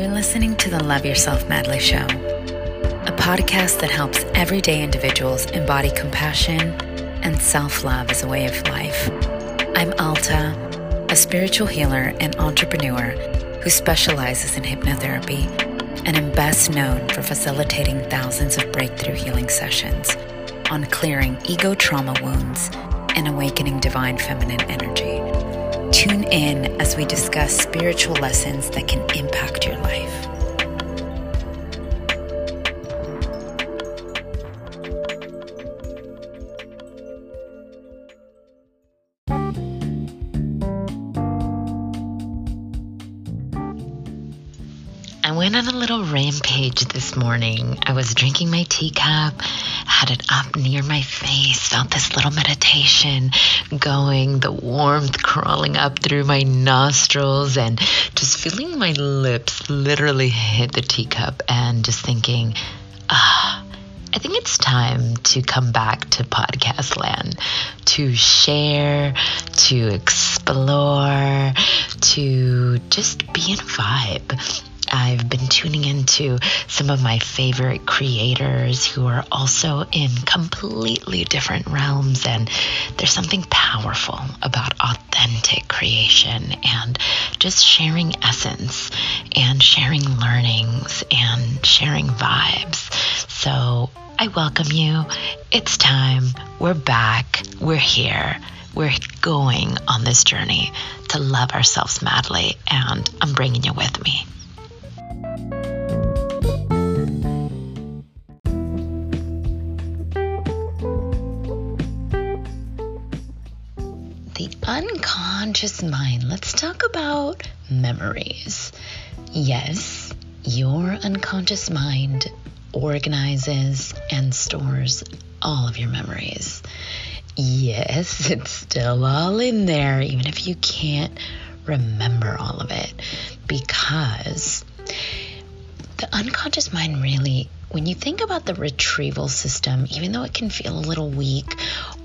You're listening to the Love Yourself Madly Show, a podcast that helps everyday individuals embody compassion and self love as a way of life. I'm Alta, a spiritual healer and entrepreneur who specializes in hypnotherapy and am best known for facilitating thousands of breakthrough healing sessions on clearing ego trauma wounds and awakening divine feminine energy. Tune in as we discuss spiritual lessons that can impact your life. I went on a little rampage this morning. I was drinking my teacup, had it up near my face, felt this little meditation going, the warmth crawling up through my nostrils, and just feeling my lips literally hit the teacup and just thinking, ah. I think it's time to come back to podcast land, to share, to explore, to just be in vibe. I've been tuning into some of my favorite creators who are also in completely different realms. And there's something powerful about authentic creation and just sharing essence and sharing learnings and sharing vibes. So I welcome you. It's time. We're back. We're here. We're going on this journey to love ourselves madly, and I'm bringing you with me. Unconscious mind. Let's talk about memories. Yes, your unconscious mind organizes and stores all of your memories. Yes, it's still all in there, even if you can't remember all of it, because the unconscious mind really, when you think about the retrieval system, even though it can feel a little weak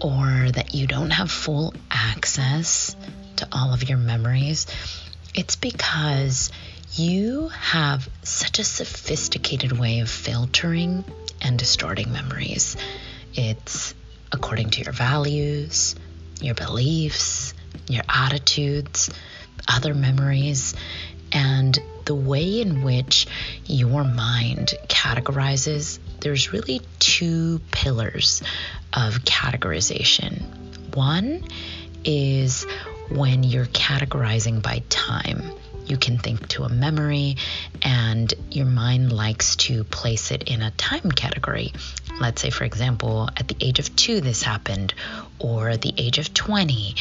or that you don't have full access to all of your memories, it's because you have such a sophisticated way of filtering and distorting memories. It's according to your values, your beliefs, your attitudes, other memories, and the way in which your mind categorizes. There's really two pillars of categorization. One is when you're categorizing by time you can think to a memory and your mind likes to place it in a time category. Let's say, for example, at the age of two, this happened, or the age of 20,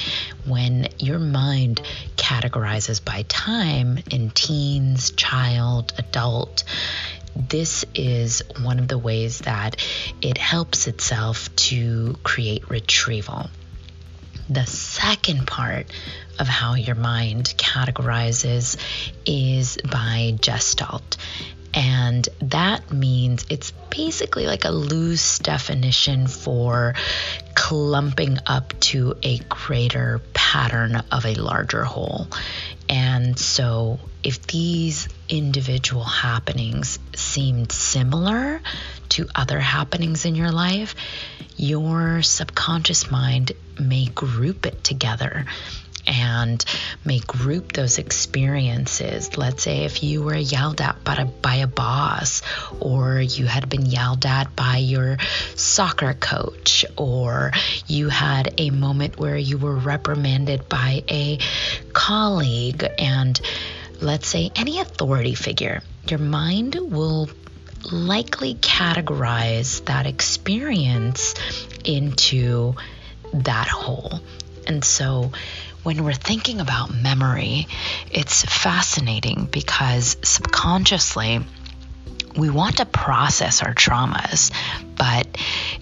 when your mind categorizes by time in teens, child, adult. This is one of the ways that it helps itself to create retrieval. The second part of how your mind categorizes is by gestalt. And that means it's basically like a loose definition for clumping up to a greater pattern of a larger whole. And so, if these individual happenings seemed similar to other happenings in your life, your subconscious mind may group it together and may group those experiences. Let's say if you were yelled at by a, by a boss, or you had been yelled at by your soccer coach, or you had a moment where you were reprimanded by a colleague, and let's say any authority figure, your mind will likely categorize that experience into that whole. And so when we're thinking about memory, it's fascinating because subconsciously, we want to process our traumas, but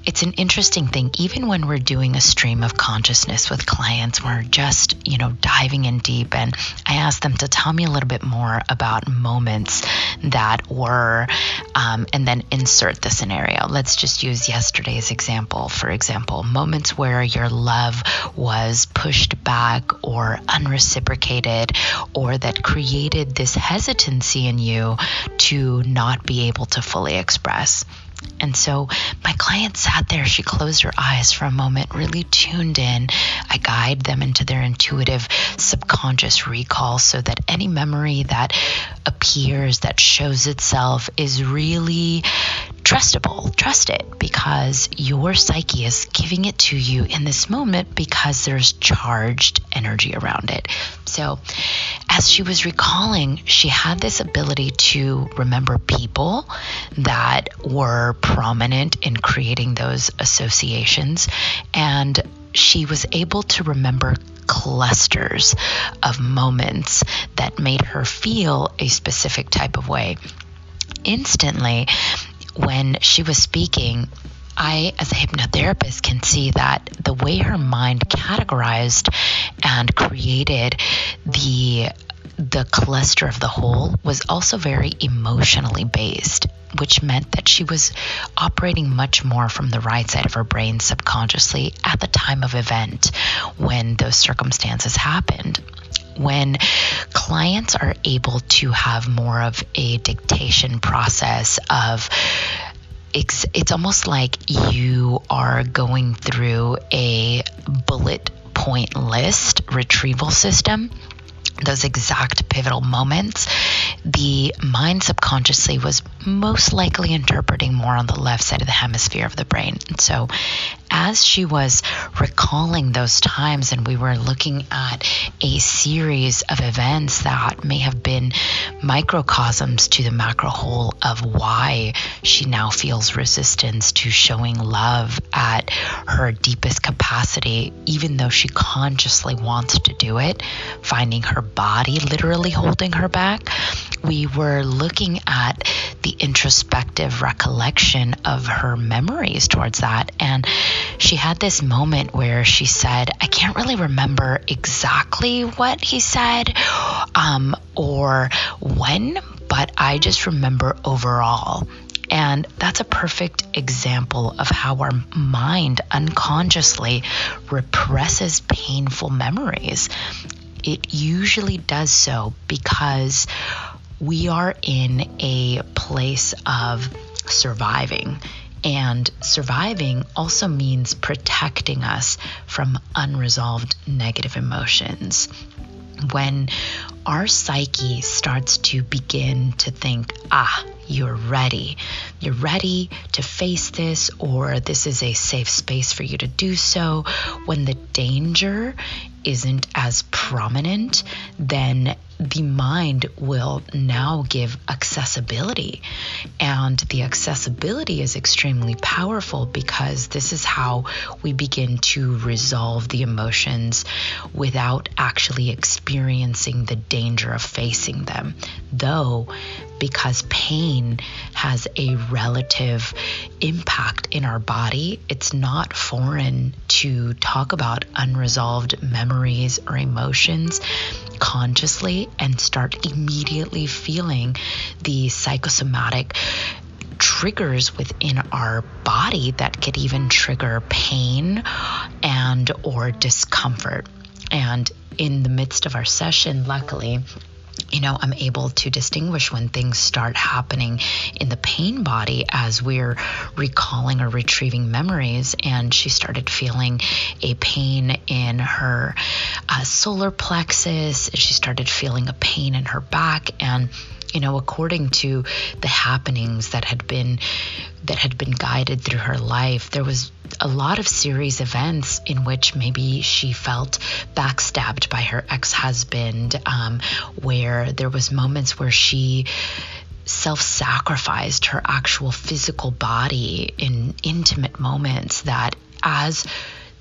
it's an interesting thing. Even when we're doing a stream of consciousness with clients, we're just, you know, diving in deep. And I ask them to tell me a little bit more about moments that were, um, and then insert the scenario. Let's just use yesterday's example. For example, moments where your love was pushed back or unreciprocated or that created this hesitancy in you to not be able to fully express. And so my client sat there. She closed her eyes for a moment, really tuned in. I guide them into their intuitive subconscious recall so that any memory that appears, that shows itself, is really trustable. Trust it because your psyche is giving it to you in this moment because there's charged energy around it. So, as she was recalling, she had this ability to remember people that were prominent in creating those associations. And she was able to remember clusters of moments that made her feel a specific type of way. Instantly, when she was speaking, I, as a hypnotherapist, can see that the way her mind categorized and created the the cluster of the whole was also very emotionally based, which meant that she was operating much more from the right side of her brain subconsciously at the time of event when those circumstances happened when clients are able to have more of a dictation process of it's, it's almost like you are going through a bullet point list retrieval system. Those exact pivotal moments, the mind subconsciously was most likely interpreting more on the left side of the hemisphere of the brain. And so, as she was recalling those times, and we were looking at a series of events that may have been microcosms to the macro whole of why she now feels resistance to showing love at her deepest capacity, even though she consciously wants to do it, finding her body literally holding her back. We were looking at the introspective recollection of her memories towards that. And she had this moment where she said, I can't really remember exactly what he said um, or when, but I just remember overall. And that's a perfect example of how our mind unconsciously represses painful memories. It usually does so because we are in a place of surviving. And surviving also means protecting us from unresolved negative emotions. When our psyche starts to begin to think, ah, you're ready. You're ready to face this, or this is a safe space for you to do so. When the danger isn't as prominent, then the mind will now give accessibility. And the accessibility is extremely powerful because this is how we begin to resolve the emotions without actually experiencing the danger of facing them. Though, because pain has a relative impact in our body, it's not foreign to talk about unresolved memories or emotions consciously and start immediately feeling the psychosomatic triggers within our body that could even trigger pain and or discomfort. And in the midst of our session luckily you know, I'm able to distinguish when things start happening in the pain body as we're recalling or retrieving memories. And she started feeling a pain in her uh, solar plexus. She started feeling a pain in her back. And you know according to the happenings that had been that had been guided through her life there was a lot of series events in which maybe she felt backstabbed by her ex-husband um, where there was moments where she self-sacrificed her actual physical body in intimate moments that as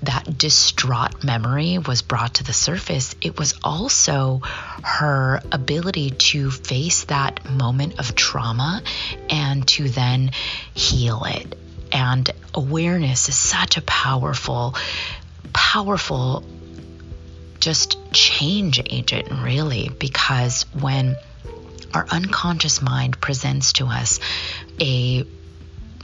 that distraught memory was brought to the surface, it was also her ability to face that moment of trauma and to then heal it. And awareness is such a powerful, powerful just change agent, really, because when our unconscious mind presents to us a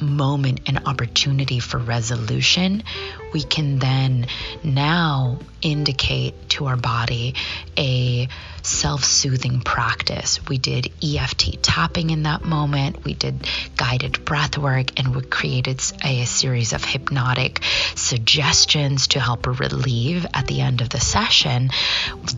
moment and opportunity for resolution, we can then now indicate to our body a self soothing practice. We did EFT tapping in that moment, we did guided breath work, and we created a, series of hypnotic suggestions to help relieve at the end of the session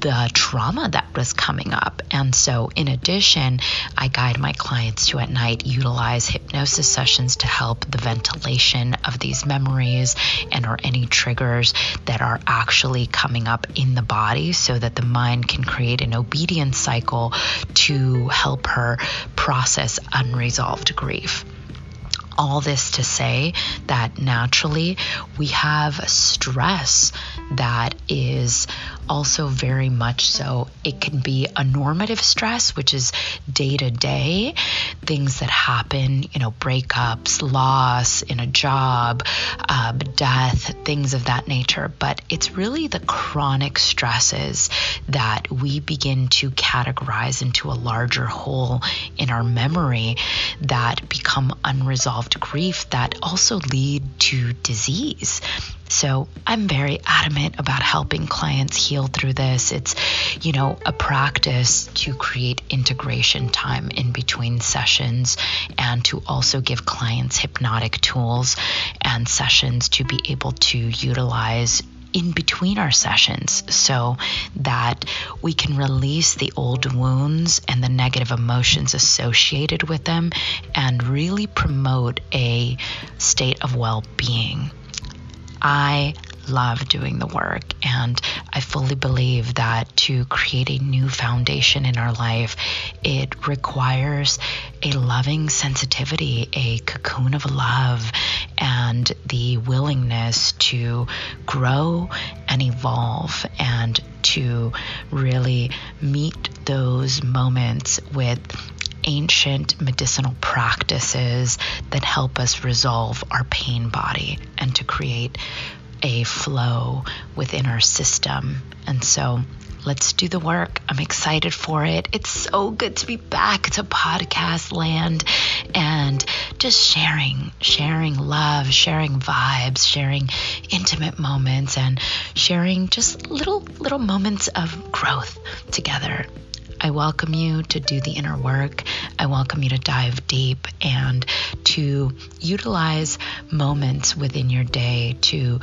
the trauma that was coming up. And so, in addition, I guide my clients to at night utilize hypnosis sessions to help the ventilation of these memories and or any triggers that are actually coming up in the body so that the mind can create an obedience cycle to help her process unresolved grief. All this to say that naturally we have stress that is also very much so. It can be a normative stress, which is day to day things that happen, you know, breakups, loss in a job, uh, death, things of that nature. But it's really the chronic stresses that we begin to categorize into a larger whole in our memory that become unresolved grief that also lead to disease. So I'm very adamant about helping clients heal through this. It's, you know, a practice to create integration time in between sessions and to also give clients hypnotic tools and sessions to be able to utilize in between our sessions so that we can release the old wounds and the negative emotions associated with them and really promote a state of well being. I love doing the work. And I fully believe that to create a new foundation in our life, it requires a loving sensitivity, a cocoon of love, and the willingness to grow and evolve and to really meet those moments with ancient medicinal practices that help us resolve our pain body and to create a flow within our system. And so let's do the work. I'm excited for it. It's so good to be back to podcast land and just sharing, sharing love, sharing vibes, sharing intimate moments and sharing just little little moments of growth together. I welcome you to do the inner work. I welcome you to dive deep and to utilize moments within your day to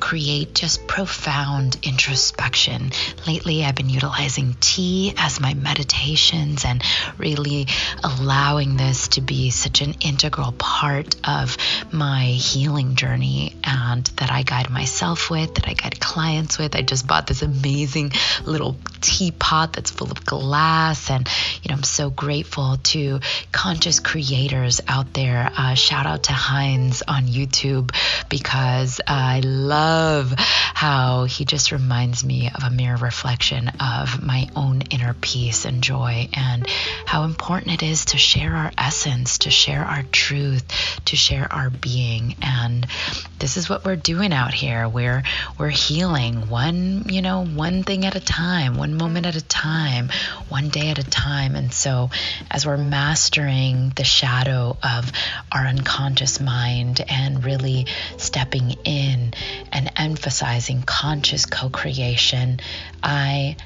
create just profound introspection. Lately, I've been utilizing tea as my meditations and really allowing this to be such an integral part of my healing journey and that I guide myself with, that I guide clients with. I just bought this amazing little teapot that's full of glass, and you know, I'm so grateful to conscious creators out there. Uh, shout out to Heinz on YouTube because I love how he just reminds me of a mirror reflection of my own inner peace and joy, and how important it is to share our essence, to share our truth, to share our being. And this is what we're doing out here. We're we're healing one, you know, one thing at a time, one moment at a time, one day at a time. And so as we're mastering the shadow of our unconscious mind and really stepping in and emphasizing conscious co creation, I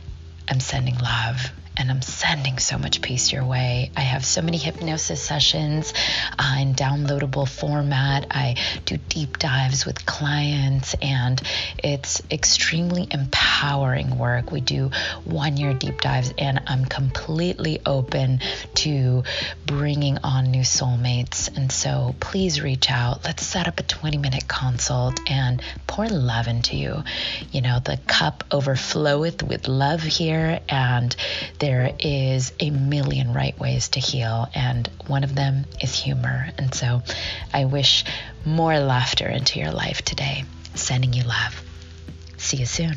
am sending love and I'm sending so much peace your way. I have so many hypnosis sessions uh, in downloadable format. I do deep dives with clients, and it's extremely empowering work. We do one year deep dives, and I'm completely open to bringing on new soulmates. And so please reach out. Let's set up a 20 minute consult and pour love into you. You know, the cup overfloweth with love here, and there is a million right ways to heal, and one of them is humor. And so I wish more laughter into your life today. Sending you love. See you soon.